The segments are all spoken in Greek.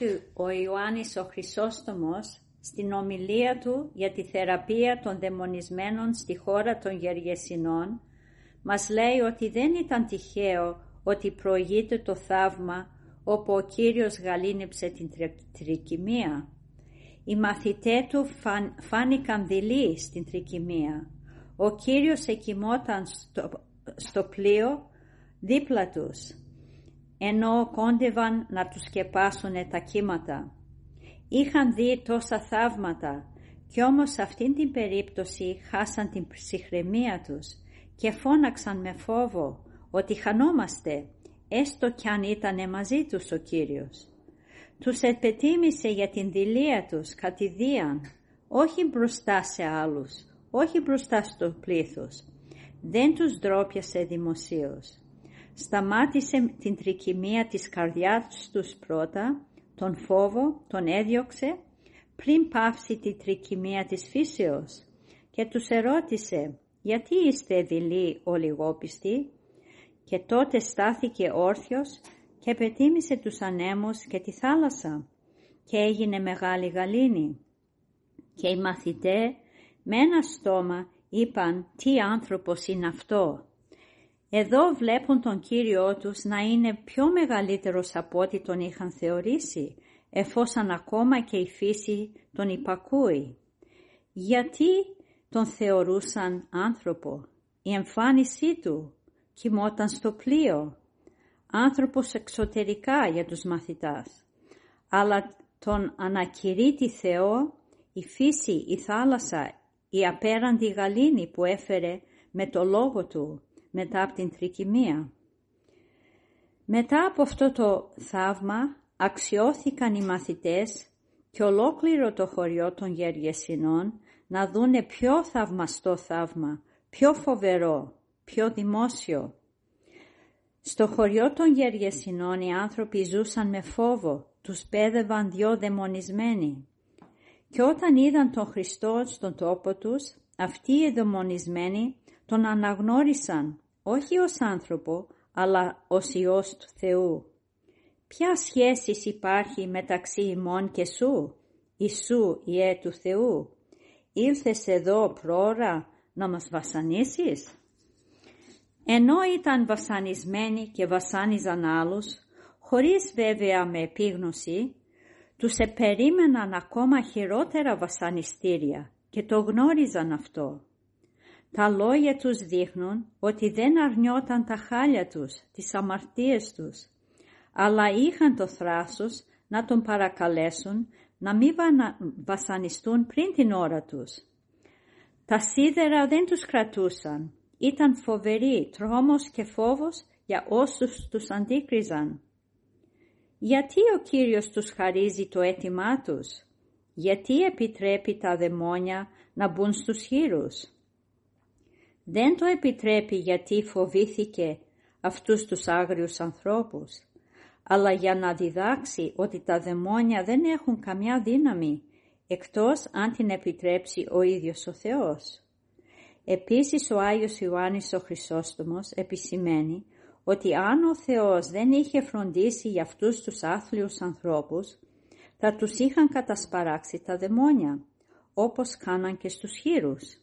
Ο Άγιος ο Ιωάννης ο Χρυσόστομος στην ομιλία του για τη θεραπεία των δαιμονισμένων στη χώρα των Γεργεσινών μας λέει ότι δεν ήταν τυχαίο ότι προηγείται το θαύμα όπου ο Κύριος γαλήνεψε την τρικυμία. Οι μαθητές του φαν, φάνηκαν δειλοί στην τρικυμία. Ο Κύριος εκοιμόταν στο, στο πλοίο δίπλα τους ενώ κόντευαν να τους σκεπάσουν τα κύματα. Είχαν δει τόσα θαύματα κι όμως σε αυτήν την περίπτωση χάσαν την ψυχραιμία τους και φώναξαν με φόβο ότι χανόμαστε έστω κι αν ήταν μαζί τους ο Κύριος. Τους επετίμησε για την δηλία τους κατηδίαν, όχι μπροστά σε άλλους, όχι μπροστά στο πλήθος. Δεν τους ντρόπιασε δημοσίως σταμάτησε την τρικυμία της καρδιάς τους πρώτα, τον φόβο τον έδιωξε πριν πάυσει τη τρικυμία της φύσεως και τους ερώτησε «Γιατί είστε δειλοί ο λιγόπιστοι» και τότε στάθηκε όρθιος και πετίμησε τους ανέμους και τη θάλασσα και έγινε μεγάλη γαλήνη. Και οι μαθητές με ένα στόμα είπαν «Τι άνθρωπος είναι αυτό» Εδώ βλέπουν τον Κύριό τους να είναι πιο μεγαλύτερος από ό,τι τον είχαν θεωρήσει, εφόσον ακόμα και η φύση τον υπακούει. Γιατί τον θεωρούσαν άνθρωπο; Η εμφάνισή του κοιμόταν στο πλοίο. Άνθρωπος εξωτερικά για τους μαθητάς. Αλλά τον ανακηρύττει Θεό η φύση, η θάλασσα, η απέραντη γαλήνη που έφερε με το λόγο του μετά από την τρικυμία. Μετά από αυτό το θαύμα αξιώθηκαν οι μαθητές και ολόκληρο το χωριό των Γεργεσινών να δούνε πιο θαυμαστό θαύμα, πιο φοβερό, πιο δημόσιο. Στο χωριό των Γεργεσινών οι άνθρωποι ζούσαν με φόβο, τους πέδευαν δυο δαιμονισμένοι. Και όταν είδαν τον Χριστό στον τόπο τους, αυτοί οι δαιμονισμένοι τον αναγνώρισαν όχι ως άνθρωπο, αλλά ως Υιός του Θεού. Ποια σχέσης υπάρχει μεταξύ ημών και σου, Ιησού Ιε του Θεού. Ήλθες εδώ πρόωρα να μας βασανίσεις; Ενώ ήταν βασανισμένοι και βασάνιζαν άλλους, χωρίς βέβαια με επίγνωση, τους επερίμεναν ακόμα χειρότερα βασανιστήρια και το γνώριζαν αυτό. Τα λόγια τους δείχνουν ότι δεν αρνιόταν τα χάλια τους, τις αμαρτίες τους, αλλά είχαν το θράσος να τον παρακαλέσουν να μην βασανιστούν πριν την ώρα τους. Τα σίδερα δεν τους κρατούσαν. Ήταν φοβεροί, τρόμος και φόβος για όσους τους αντίκριζαν. Γιατί ο Κύριος τους χαρίζει το αίτημά τους; Γιατί επιτρέπει τα δαιμόνια να μπουν στους χείρους; Δεν το επιτρέπει γιατί φοβήθηκε αυτούς τους άγριους ανθρώπους, αλλά για να διδάξει ότι τα δαιμόνια δεν έχουν καμιά δύναμη, εκτός αν την επιτρέψει ο ίδιος ο Θεός. Επίσης ο Άγιος Ιωάννης ο Χρυσόστομος επισημαίνει ότι αν ο Θεός δεν είχε φροντίσει για αυτούς τους άθλιους ανθρώπους, θα τους είχαν κατασπαράξει τα δαιμόνια, όπως κάναν και στους χείρους.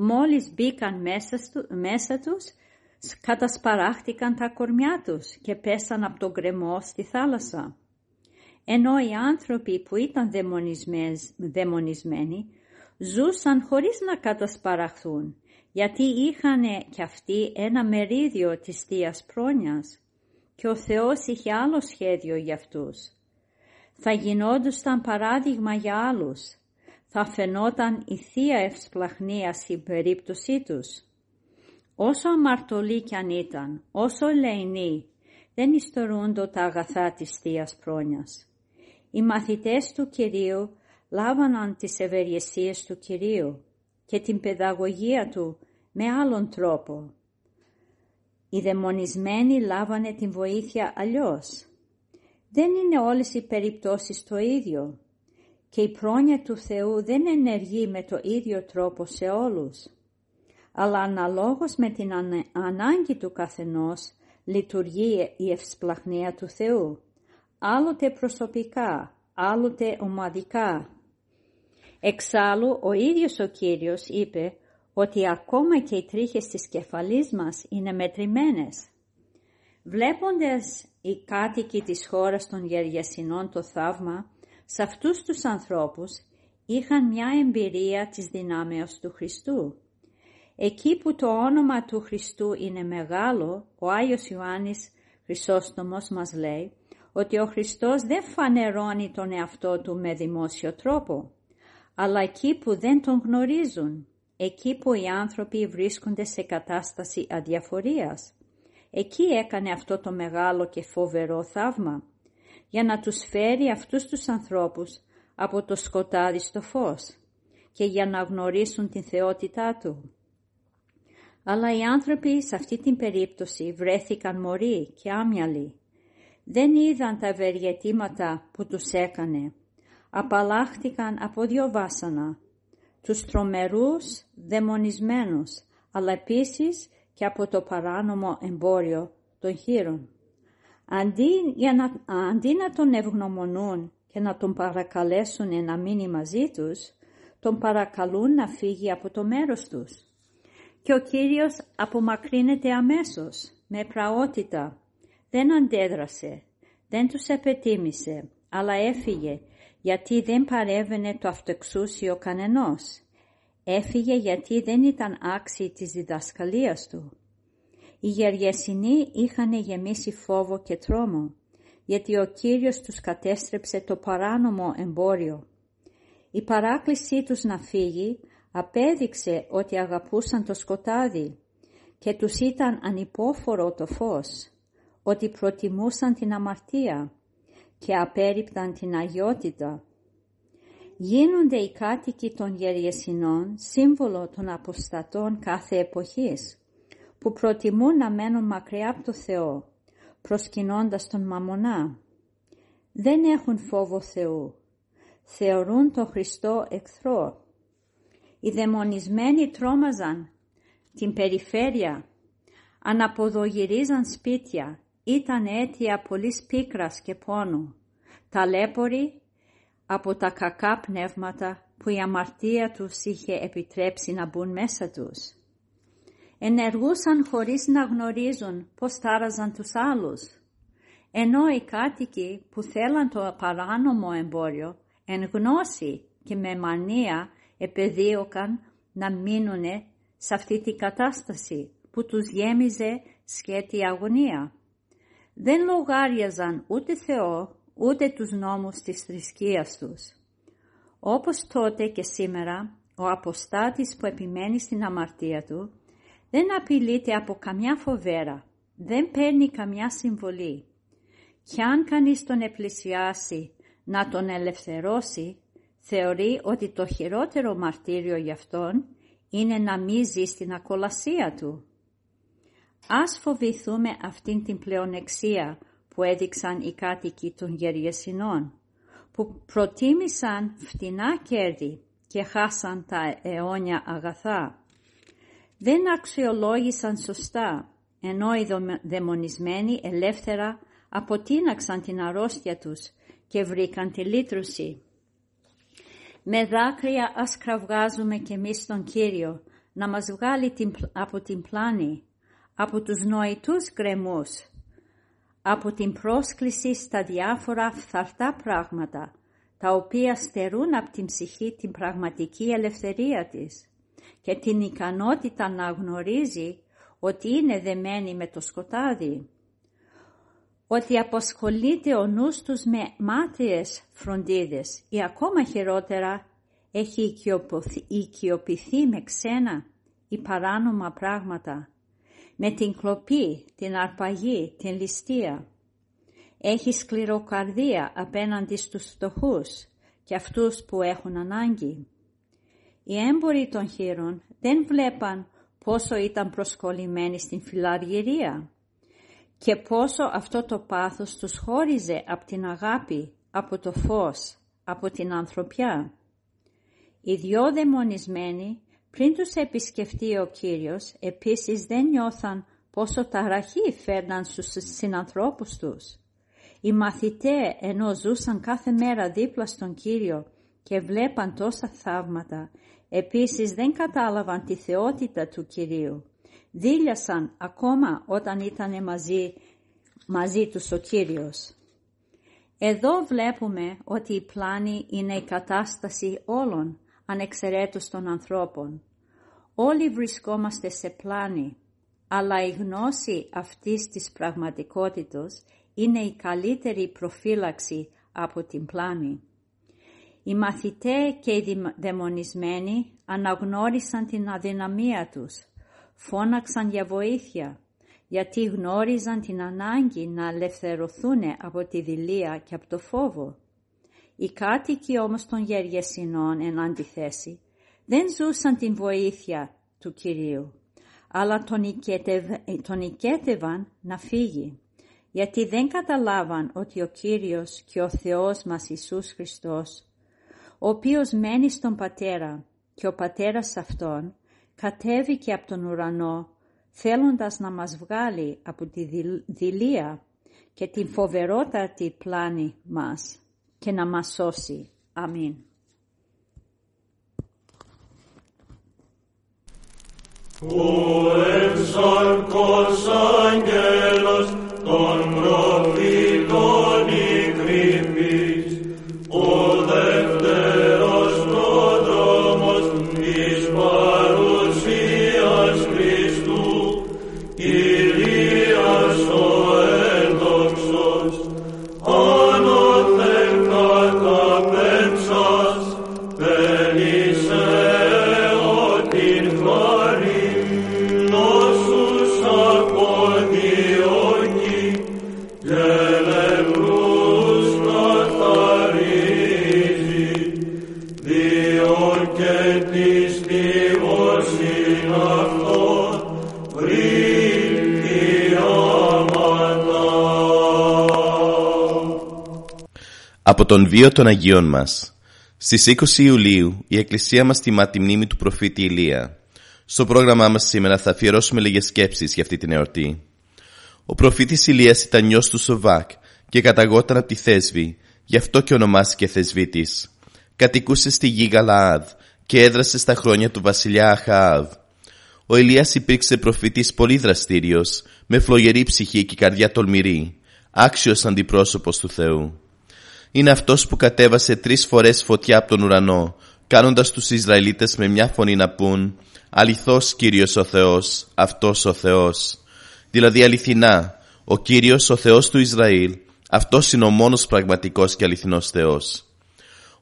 Μόλις μπήκαν μέσα, μέσα τους, κατασπαράχτηκαν τα κορμιά τους και πέσαν από τον γκρεμό στη θάλασσα. Ενώ οι άνθρωποι που ήταν δαιμονισμένοι ζούσαν χωρίς να κατασπαραχθούν, γιατί είχαν κι αυτοί ένα μερίδιο της Θείας Πρόνοιας και ο Θεός είχε άλλο σχέδιο για αυτούς. Θα γινόντουσαν παράδειγμα για άλλους, θα φαινόταν η Θεία Ευσπλαχνία στην περίπτωσή τους. Όσο αμαρτωλοί κι αν ήταν, όσο ελεηνοί, δεν ιστορούνται τα αγαθά της Θείας Πρόνοιας. Οι μαθητές του Κυρίου λάβαναν τις ευεργεσίες του Κυρίου και την παιδαγωγία Του με άλλον τρόπο. Οι δαιμονισμένοι λάβανε την βοήθεια αλλιώς. Δεν είναι όλες οι περιπτώσεις το ίδιο και η πρόνοια του Θεού δεν ενεργεί με το ίδιο τρόπο σε όλους. Αλλά αναλόγως με την ανάγκη του καθενός λειτουργεί η ευσπλαχνία του Θεού, άλλοτε προσωπικά, άλλοτε ομαδικά. Εξάλλου ο ίδιος ο Κύριος είπε ότι ακόμα και οι τρίχες της κεφαλής μας είναι μετρημένες. Βλέποντας οι κάτοικοι της χώρας των Γεριασινών το θαύμα, σε αυτούς τους ανθρώπους είχαν μια εμπειρία της δυνάμεως του Χριστού. Εκεί που το όνομα του Χριστού είναι μεγάλο, ο Άγιος Ιωάννης Χρυσόστομος μας λέει ότι ο Χριστός δεν φανερώνει τον εαυτό του με δημόσιο τρόπο, αλλά εκεί που δεν τον γνωρίζουν, εκεί που οι άνθρωποι βρίσκονται σε κατάσταση αδιαφορίας. Εκεί έκανε αυτό το μεγάλο και φοβερό θαύμα, για να τους φέρει αυτούς τους ανθρώπους από το σκοτάδι στο φως και για να γνωρίσουν την θεότητά Του. Αλλά οι άνθρωποι σε αυτή την περίπτωση βρέθηκαν μωροί και άμυαλοι. Δεν είδαν τα ευεργετήματα που τους έκανε. Απαλλάχτηκαν από δύο βάσανα τους τρομερούς δαιμονισμένους, αλλά επίσης και από το παράνομο εμπόριο των χείρων. Αντί, για να, αντί να τον ευγνωμονούν και να τον παρακαλέσουν να μείνει μαζί τους, τον παρακαλούν να φύγει από το μέρος τους. Και ο Κύριος απομακρύνεται αμέσως, με πραότητα. Δεν αντέδρασε, δεν τους επετίμησε, αλλά έφυγε γιατί δεν παρέβαινε το αυτοεξούσιο κανενός. Έφυγε γιατί δεν ήταν άξιοι της διδασκαλίας του. Οι γεργεσινοί είχαν γεμίσει φόβο και τρόμο, γιατί ο Κύριος τους κατέστρεψε το παράνομο εμπόριο. Η παράκλησή τους να φύγει απέδειξε ότι αγαπούσαν το σκοτάδι και τους ήταν ανυπόφορο το φως, ότι προτιμούσαν την αμαρτία και απέριπταν την αγιότητα. Γίνονται οι κάτοικοι των γεριεσινών σύμβολο των αποστατών κάθε εποχής, που προτιμούν να μένουν μακριά από το Θεό, προσκυνώντας τον μαμονά. Δεν έχουν φόβο Θεού. Θεωρούν τον Χριστό εχθρό. Οι δαιμονισμένοι τρόμαζαν την περιφέρεια, αναποδογυρίζαν σπίτια, ήταν αίτια πολλής πίκρας και πόνου, ταλέποροι από τα κακά πνεύματα που η αμαρτία τους είχε επιτρέψει να μπουν μέσα τους. Ενεργούσαν χωρίς να γνωρίζουν πώς θάραζαν τους άλλους, ενώ οι κάτοικοι που θέλαν το παράνομο εμπόριο εν γνώση και με μανία επεδίωκαν να μείνουν σε αυτή την κατάσταση που τους γέμιζε σκέτη αγωνία δεν λογάριαζαν ούτε Θεό, ούτε τους νόμους της θρησκείας τους. Όπως τότε και σήμερα, ο αποστάτης που επιμένει στην αμαρτία του, δεν απειλείται από καμιά φοβέρα, δεν παίρνει καμιά συμβολή. Κι αν κανείς τον επλησιάσει να τον ελευθερώσει, θεωρεί ότι το χειρότερο μαρτύριο για αυτόν είναι να μην ζει στην ακολασία του. Ας φοβηθούμε αυτήν την πλεονεξία που έδειξαν οι κάτοικοι των γεριεσινών, που προτίμησαν φτηνά κέρδη και χάσαν τα αιώνια αγαθά. Δεν αξιολόγησαν σωστά, ενώ οι δαιμονισμένοι ελεύθερα αποτείναξαν την αρρώστια τους και βρήκαν τη λύτρωση. Με δάκρυα ας κραυγάζουμε κι εμείς τον Κύριο να μας βγάλει από την πλάνη, από τους νοητούς γκρεμούς, από την πρόσκληση στα διάφορα φθαρτά πράγματα, τα οποία στερούν από την ψυχή την πραγματική ελευθερία της και την ικανότητα να γνωρίζει ότι είναι δεμένη με το σκοτάδι, ότι αποσχολείται ο νους τους με μάτριες φροντίδες ή ακόμα χειρότερα έχει οικειοποιηθεί με ξένα ή παράνομα πράγματα, με την κλοπή, την αρπαγή, την ληστεία. Έχει σκληροκαρδία απέναντι στους φτωχούς και αυτούς που έχουν ανάγκη. Οι έμποροι των χείρων δεν βλέπαν πόσο ήταν προσκολλημένοι στην φιλαργυρία και πόσο αυτό το πάθος τους χώριζε από την αγάπη, από το φως, από την ανθρωπιά. Οι δυο δαιμονισμένοι πριν τους επισκεφτεί ο Κύριος επίσης δεν νιώθαν πόσο ταραχή φέρναν στους συνανθρώπους τους. Οι μαθητέ ενώ ζούσαν κάθε μέρα δίπλα στον Κύριο και βλέπαν τόσα θαύματα, επίσης δεν κατάλαβαν τη θεότητα του Κυρίου. Δίλιασαν ακόμα όταν ήταν μαζί, μαζί τους ο Κύριος. Εδώ βλέπουμε ότι η πλάνη είναι η κατάσταση όλων, ανεξαιρέτως των ανθρώπων. Όλοι βρισκόμαστε σε πλάνη, αλλά η γνώση αυτής της πραγματικότητας είναι η καλύτερη προφύλαξη από την πλάνη. Οι μαθητέ και οι δαιμονισμένοι αναγνώρισαν την αδυναμία τους, φώναξαν για βοήθεια, γιατί γνώριζαν την ανάγκη να ελευθερωθούν από τη δηλία και από το φόβο. Οι κάτοικοι όμως των Γεργεσινών εν αντιθέσει δεν ζούσαν την βοήθεια του Κυρίου, αλλά τον οικέτευαν να φύγει, γιατί δεν καταλάβαν ότι ο Κύριος και ο Θεός μας Ιησούς Χριστός, ο οποίος μένει στον Πατέρα και ο Πατέρας Αυτόν, κατέβηκε από τον ουρανό, θέλοντας να μας βγάλει από τη δηλία και την φοβερότατη πλάνη μας και να μας σώσει. Αμήν. Ο έμσαρκος άγγελος των προφήτων τον βίο των Αγίων μας. Στις 20 Ιουλίου η Εκκλησία μας τιμά τη μνήμη του προφήτη Ηλία. Στο πρόγραμμά μας σήμερα θα αφιερώσουμε λίγες σκέψεις για αυτή την εορτή. Ο προφήτης Ηλίας ήταν νιός του Σοβάκ και καταγόταν από τη Θέσβη, γι' αυτό και ονομάστηκε Θεσβήτης. Κατοικούσε στη γη Γαλαάδ και έδρασε στα χρόνια του βασιλιά Αχαάβ. Ο Ηλίας υπήρξε προφήτης πολύ δραστήριος, με φλογερή ψυχή και καρδιά τολμηρή, άξιος αντιπρόσωπος του Θεού. Είναι αυτός που κατέβασε τρεις φορές φωτιά από τον ουρανό, κάνοντας τους Ισραηλίτες με μια φωνή να πούν «Αληθώς Κύριος ο Θεός, αυτός ο Θεός». Δηλαδή αληθινά, ο Κύριος ο Θεός του Ισραήλ, αυτός είναι ο μόνος πραγματικός και αληθινός Θεός.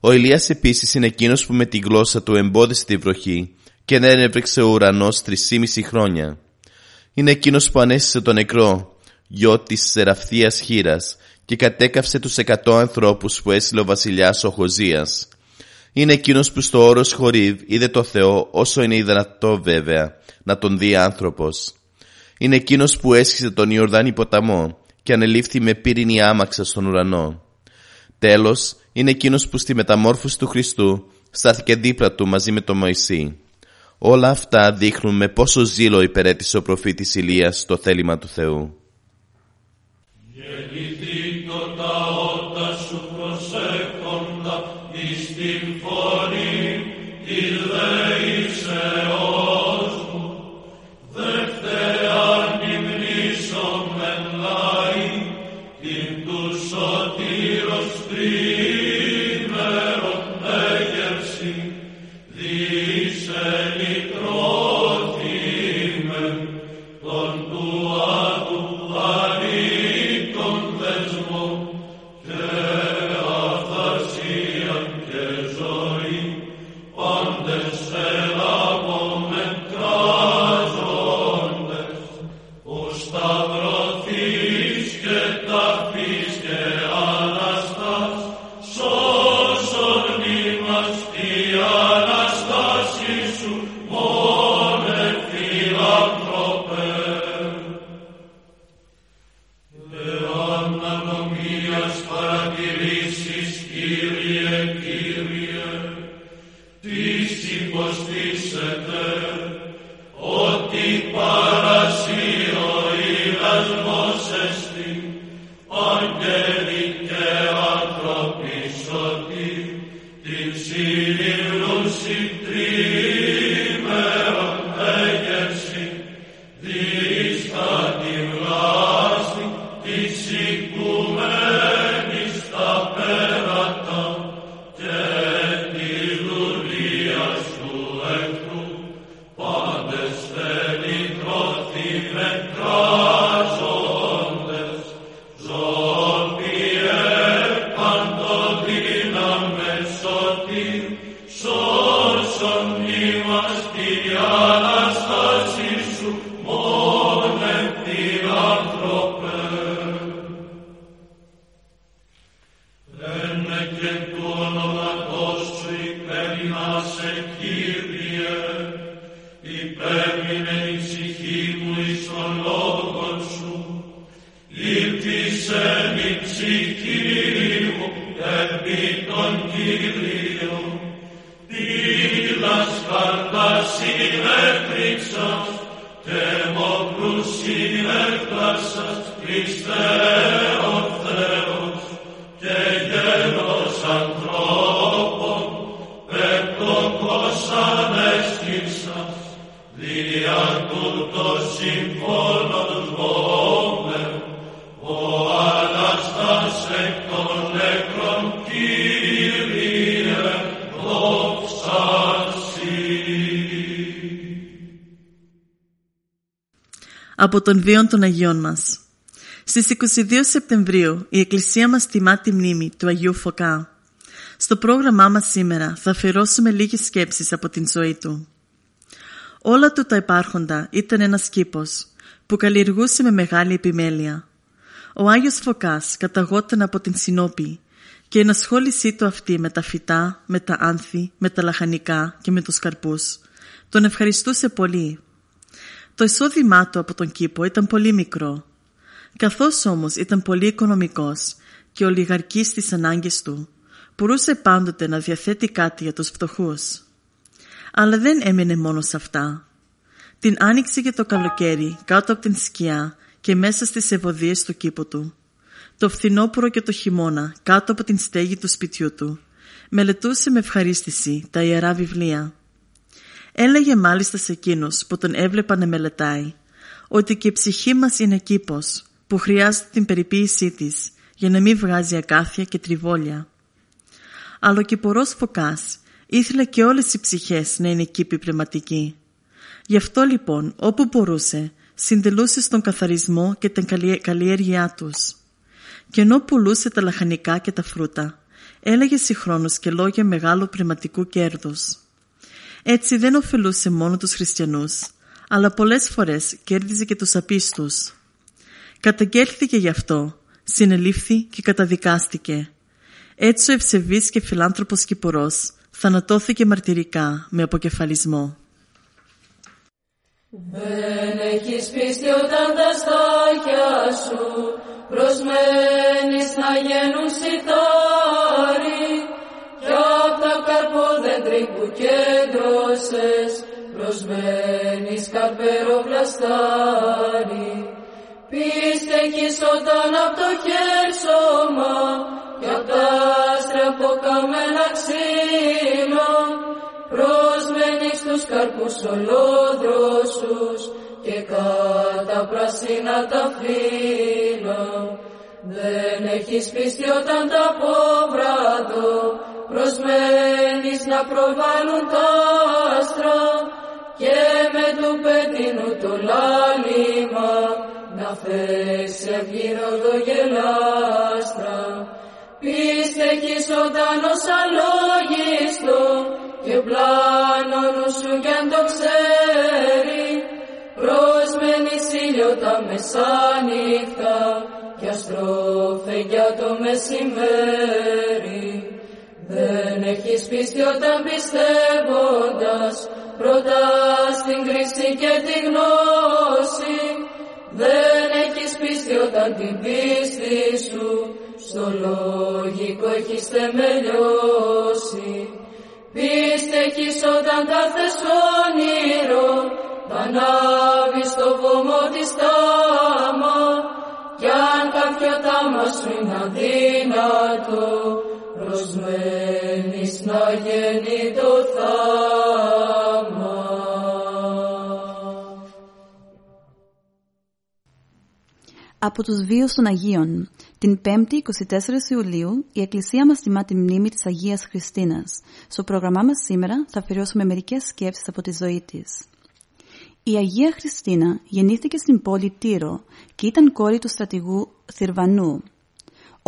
Ο Ηλίας επίσης είναι εκείνος που με τη γλώσσα του εμπόδισε τη βροχή και δεν έβρεξε ο ουρανός τρισήμιση χρόνια. Είναι εκείνος που ανέστησε τον νεκρό, γιο της Σεραφθίας Χήρας και κατέκαυσε τους εκατό ανθρώπους που έστειλε ο βασιλιάς ο Χωζίας. Είναι εκείνος που στο όρος Χορίβ είδε το Θεό όσο είναι δυνατό βέβαια να τον δει άνθρωπος. Είναι εκείνος που έσχισε τον Ιορδάνη ποταμό και ανελήφθη με πύρινη άμαξα στον ουρανό. Τέλος, είναι εκείνος που στη μεταμόρφωση του Χριστού στάθηκε δίπλα του μαζί με τον Μωυσή. Όλα αυτά δείχνουν με πόσο ζήλο υπερέτησε ο προφήτης Ηλίας στο θέλημα του Θεού. Christe, Christe, από τον βίον των Αγίων μας. Στις 22 Σεπτεμβρίου η Εκκλησία μας τιμά τη μνήμη του Αγίου Φωκά. Στο πρόγραμμά μας σήμερα θα αφιερώσουμε λίγες σκέψεις από την ζωή του. Όλα του τα υπάρχοντα ήταν ένας κήπος που καλλιεργούσε με μεγάλη επιμέλεια. Ο Άγιος Φωκάς καταγόταν από την Συνόπη και η ενασχόλησή του αυτή με τα φυτά, με τα άνθη, με τα λαχανικά και με τους καρπούς τον ευχαριστούσε πολύ το εισόδημά του από τον κήπο ήταν πολύ μικρό. Καθώς όμως ήταν πολύ οικονομικός και ολιγαρκής στις ανάγκες του, μπορούσε πάντοτε να διαθέτει κάτι για τους φτωχούς. Αλλά δεν έμεινε μόνο σε αυτά. Την άνοιξε και το καλοκαίρι κάτω από την σκιά και μέσα στις ευωδίες του κήπου του. Το φθινόπωρο και το χειμώνα κάτω από την στέγη του σπιτιού του. Μελετούσε με ευχαρίστηση τα ιερά βιβλία. Έλεγε μάλιστα σε εκείνους που τον έβλεπαν να μελετάει ότι και η ψυχή μας είναι κήπος που χρειάζεται την περιποίησή της για να μην βγάζει ακάθια και τριβόλια. Αλλά ο κυπορός φωκάς ήθελε και όλες οι ψυχές να είναι κήποι πνευματικοί. Γι' αυτό λοιπόν όπου μπορούσε συντελούσε στον καθαρισμό και την καλλιέργειά τους. Και ενώ πουλούσε τα λαχανικά και τα φρούτα, έλεγε συγχρόνως και λόγια μεγάλου πνευματικού κέρδους. Έτσι δεν ωφελούσε μόνο τους χριστιανούς, αλλά πολλές φορές κέρδιζε και τους απίστους. Καταγγέλθηκε γι' αυτό, συνελήφθη και καταδικάστηκε. Έτσι ο ευσεβής και φιλάνθρωπος Κυπουρός θανατώθηκε μαρτυρικά με αποκεφαλισμό. Δεν έχεις πίστη όταν τα στάχια σου προσμένεις να γίνουν σιτάρι κι απ' τα καρπόδεντρη που κέντρωσες προσμένεις καρπεροπλαστάρι. Πίστε έχεις όταν απ' το χέρσωμα κι απ' τα άστρα από καμένα ξύλο. Προσμένεις τους καρπούς ολόδροσους και κατά πράσινα τα φύλλα δεν έχεις πίστη όταν τα απόβραδο προσμένεις να προβάλλουν τα άστρα και με το του πέτεινου το λάλημα να θέσει αυγήροδο γελάστρα. Πίστε κι ζωντανός αλόγιστο και πλάνο νου σου κι αν το ξέρει. Προσμένει ήλιο τα μεσάνυχτα κι αστρώφε για το μεσημέρι δεν έχεις πίστη όταν πιστεύοντας πρώτα στην κρίση και τη γνώση. Δεν έχεις πίστη όταν την πίστη σου στο λογικό έχεις θεμελιώσει. Πίστε έχεις όταν τα θες όνειρο θα ανάβεις το βωμό της τάμα κι αν κάποιο τάμα σου είναι αδύνατο προσμένεις να γίνει το θάμα. Από τους βίους των Αγίων. Την 5η 24 Ιουλίου η Εκκλησία μας τιμά τη μνήμη της Αγίας Χριστίνας. Στο πρόγραμμά μας σήμερα θα αφιερώσουμε μερικές σκέψεις από τη ζωή της. Η Αγία Χριστίνα γεννήθηκε στην πόλη Τύρο και ήταν κόρη του στρατηγού Θυρβανού.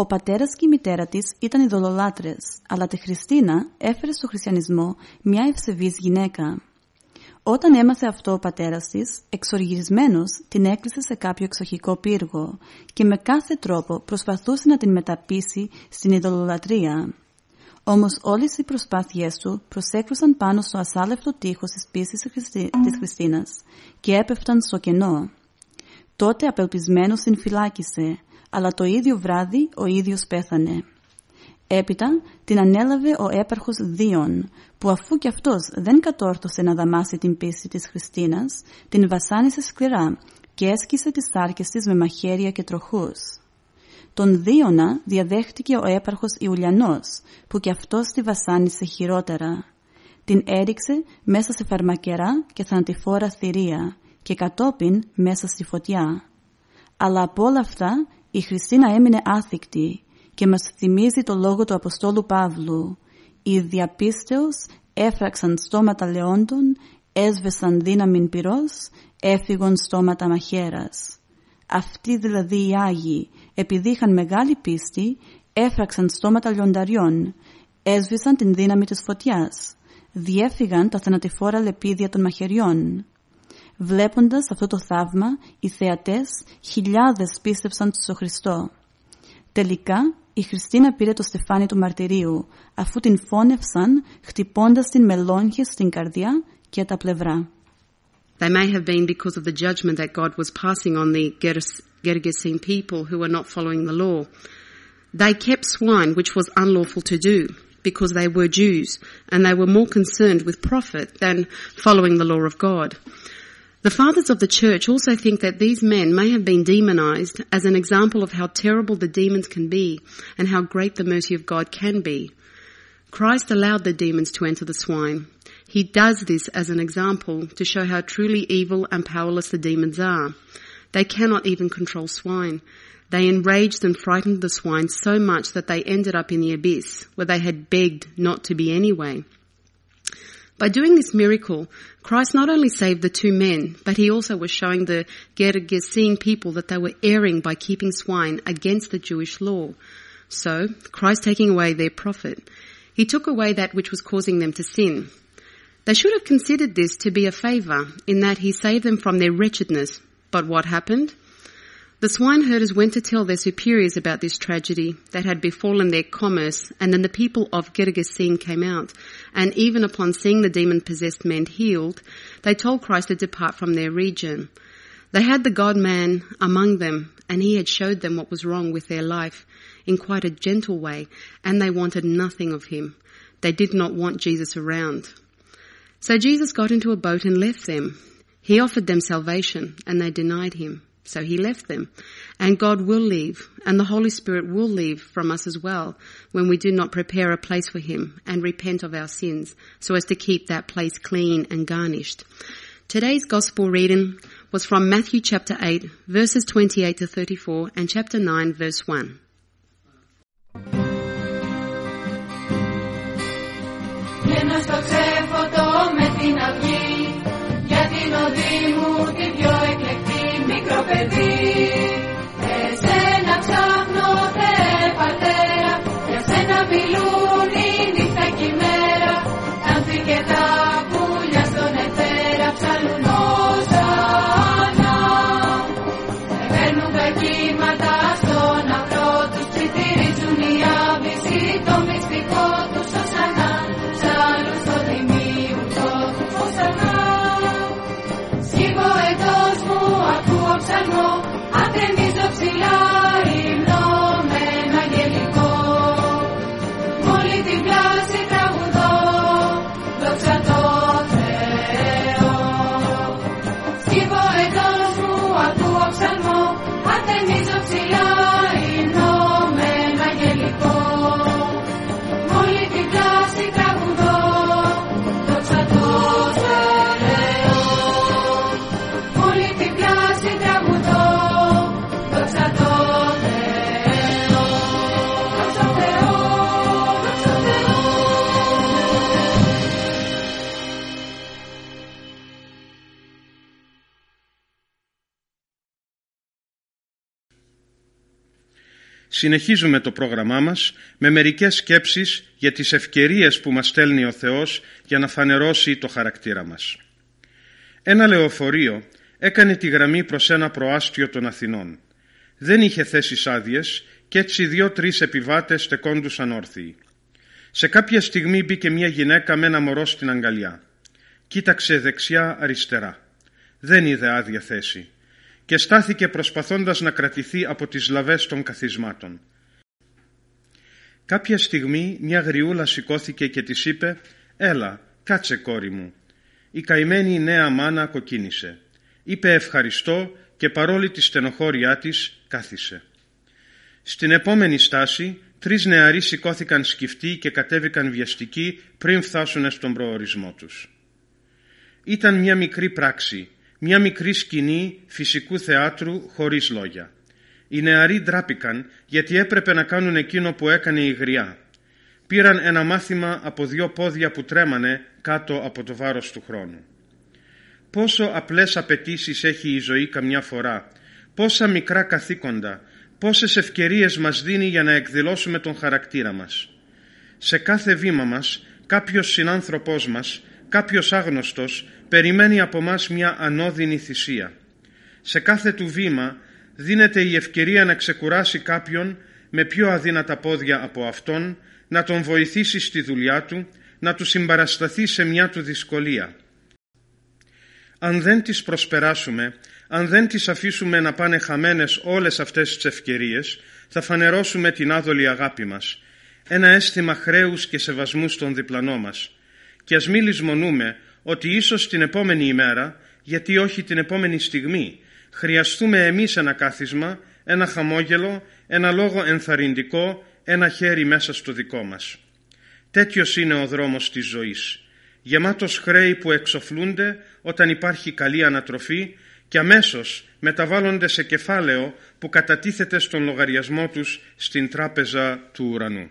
Ο πατέρας και η μητέρα της ήταν ειδωλολάτρες, αλλά τη Χριστίνα έφερε στο χριστιανισμό μια ευσεβής γυναίκα. Όταν έμαθε αυτό ο πατέρας της, εξοργισμένος την έκλεισε σε κάποιο εξοχικό πύργο και με κάθε τρόπο προσπαθούσε να την μεταπίσει στην ειδωλολατρία. Όμως όλες οι προσπάθειές του προσέκρουσαν πάνω στο ασάλευτο τείχος της πίστης της Χριστίνας και έπεφταν στο κενό. Τότε απελπισμένος την φυλάκισε, αλλά το ίδιο βράδυ ο ίδιος πέθανε. Έπειτα την ανέλαβε ο έπαρχος Δίον, που αφού κι αυτός δεν κατόρθωσε να δαμάσει την πίστη της Χριστίνας, την βασάνισε σκληρά και έσκησε τις σάρκες της με μαχαίρια και τροχούς. Τον Δίωνα διαδέχτηκε ο έπαρχος Ιουλιανός, που κι αυτός τη βασάνισε χειρότερα. Την έριξε μέσα σε φαρμακερά και θανατηφόρα θηρία και κατόπιν μέσα στη φωτιά. Αλλά από όλα αυτά η Χριστίνα έμεινε άθικτη και μας θυμίζει το λόγο του Αποστόλου Παύλου. Οι διαπίστεως έφραξαν στόματα λεόντων, έσβεσαν δύναμην πυρός, έφυγαν στόματα μαχαίρας. Αυτοί δηλαδή οι Άγιοι, επειδή είχαν μεγάλη πίστη, έφραξαν στόματα λιονταριών, έσβησαν την δύναμη της φωτιάς, διέφυγαν τα θανατηφόρα λεπίδια των μαχαιριών. Βλέποντας αυτό το θαύμα, οι θεατές χιλιάδες πίστεψαν στο Χριστό. Τελικά, η Χριστίνα πήρε το στεφάνι του μαρτυρίου, αφού την φώνευσαν χτυπώντας την με λόγχες στην καρδιά και τα πλευρά. They may have been because of the judgment that God was passing on the Gergesene people who were not following the law. They kept swine, which was unlawful to do, because they were Jews, and they were more concerned with profit than following the law of God. The fathers of the church also think that these men may have been demonized as an example of how terrible the demons can be and how great the mercy of God can be. Christ allowed the demons to enter the swine. He does this as an example to show how truly evil and powerless the demons are. They cannot even control swine. They enraged and frightened the swine so much that they ended up in the abyss, where they had begged not to be anyway. By doing this miracle, Christ not only saved the two men, but he also was showing the Gergesene people that they were erring by keeping swine against the Jewish law. So, Christ taking away their profit, he took away that which was causing them to sin. They should have considered this to be a favour in that he saved them from their wretchedness. But what happened? The swineherders went to tell their superiors about this tragedy that had befallen their commerce, and then the people of Gergesene came out. And even upon seeing the demon-possessed men healed, they told Christ to depart from their region. They had the God-man among them, and he had showed them what was wrong with their life in quite a gentle way, and they wanted nothing of him. They did not want Jesus around. So Jesus got into a boat and left them. He offered them salvation, and they denied him. So he left them. And God will leave, and the Holy Spirit will leave from us as well when we do not prepare a place for him and repent of our sins so as to keep that place clean and garnished. Today's gospel reading was from Matthew chapter 8 verses 28 to 34 and chapter 9 verse 1. Και να στο ξέφωτο με την αυγή για την Νικόδημου την πιο εκλεκτή μικρό Lord. Συνεχίζουμε το πρόγραμμά μας με μερικές σκέψεις για τις ευκαιρίες που μας στέλνει ο Θεός για να φανερώσει το χαρακτήρα μας. Ένα λεωφορείο έκανε τη γραμμή προς ένα προάστιο των Αθηνών. Δεν είχε θέσεις άδειες και έτσι δύο-τρεις επιβάτες στεκόντουσαν όρθιοι. Σε κάποια στιγμή μπήκε μια γυναίκα με ένα μωρό στην αγκαλιά. Κοίταξε δεξιά-αριστερά. Δεν είδε άδεια θέση και στάθηκε προσπαθώντας να κρατηθεί από τις λαβές των καθισμάτων. Κάποια στιγμή μια γριούλα σηκώθηκε και της είπε «Έλα, κάτσε κόρη μου». Η καημένη νέα μάνα κοκκίνησε. Είπε ευχαριστώ και παρόλη τη στενοχώριά της κάθισε. Στην επόμενη στάση τρεις νεαροί σηκώθηκαν σκυφτοί και κατέβηκαν βιαστικοί πριν φτάσουν στον προορισμό τους. Ήταν μια μικρή πράξη, μια μικρή σκηνή φυσικού θεάτρου χωρίς λόγια. Οι νεαροί ντράπηκαν γιατί έπρεπε να κάνουν εκείνο που έκανε η γριά. Πήραν ένα μάθημα από δύο πόδια που τρέμανε κάτω από το βάρος του χρόνου. Πόσο απλές απαιτήσεις έχει η ζωή καμιά φορά, πόσα μικρά καθήκοντα, πόσες ευκαιρίες μας δίνει για να εκδηλώσουμε τον χαρακτήρα μας. Σε κάθε βήμα μας, κάποιος συνάνθρωπός μας, κάποιος άγνωστος, περιμένει από μας μια ανώδυνη θυσία. Σε κάθε του βήμα δίνεται η ευκαιρία να ξεκουράσει κάποιον με πιο αδύνατα πόδια από αυτόν, να τον βοηθήσει στη δουλειά του, να του συμπαρασταθεί σε μια του δυσκολία. Αν δεν τις προσπεράσουμε, αν δεν τις αφήσουμε να πάνε χαμένες όλες αυτές τις ευκαιρίες, θα φανερώσουμε την άδολη αγάπη μας, ένα αίσθημα χρέους και σεβασμού στον διπλανό μας. Και ας μην λησμονούμε ότι ίσως την επόμενη ημέρα, γιατί όχι την επόμενη στιγμή, χρειαστούμε εμείς ένα κάθισμα, ένα χαμόγελο, ένα λόγο ενθαρρυντικό, ένα χέρι μέσα στο δικό μας. Τέτοιος είναι ο δρόμος της ζωής, γεμάτος χρέη που εξοφλούνται όταν υπάρχει καλή ανατροφή και αμέσως μεταβάλλονται σε κεφάλαιο που κατατίθεται στον λογαριασμό τους στην τράπεζα του ουρανού.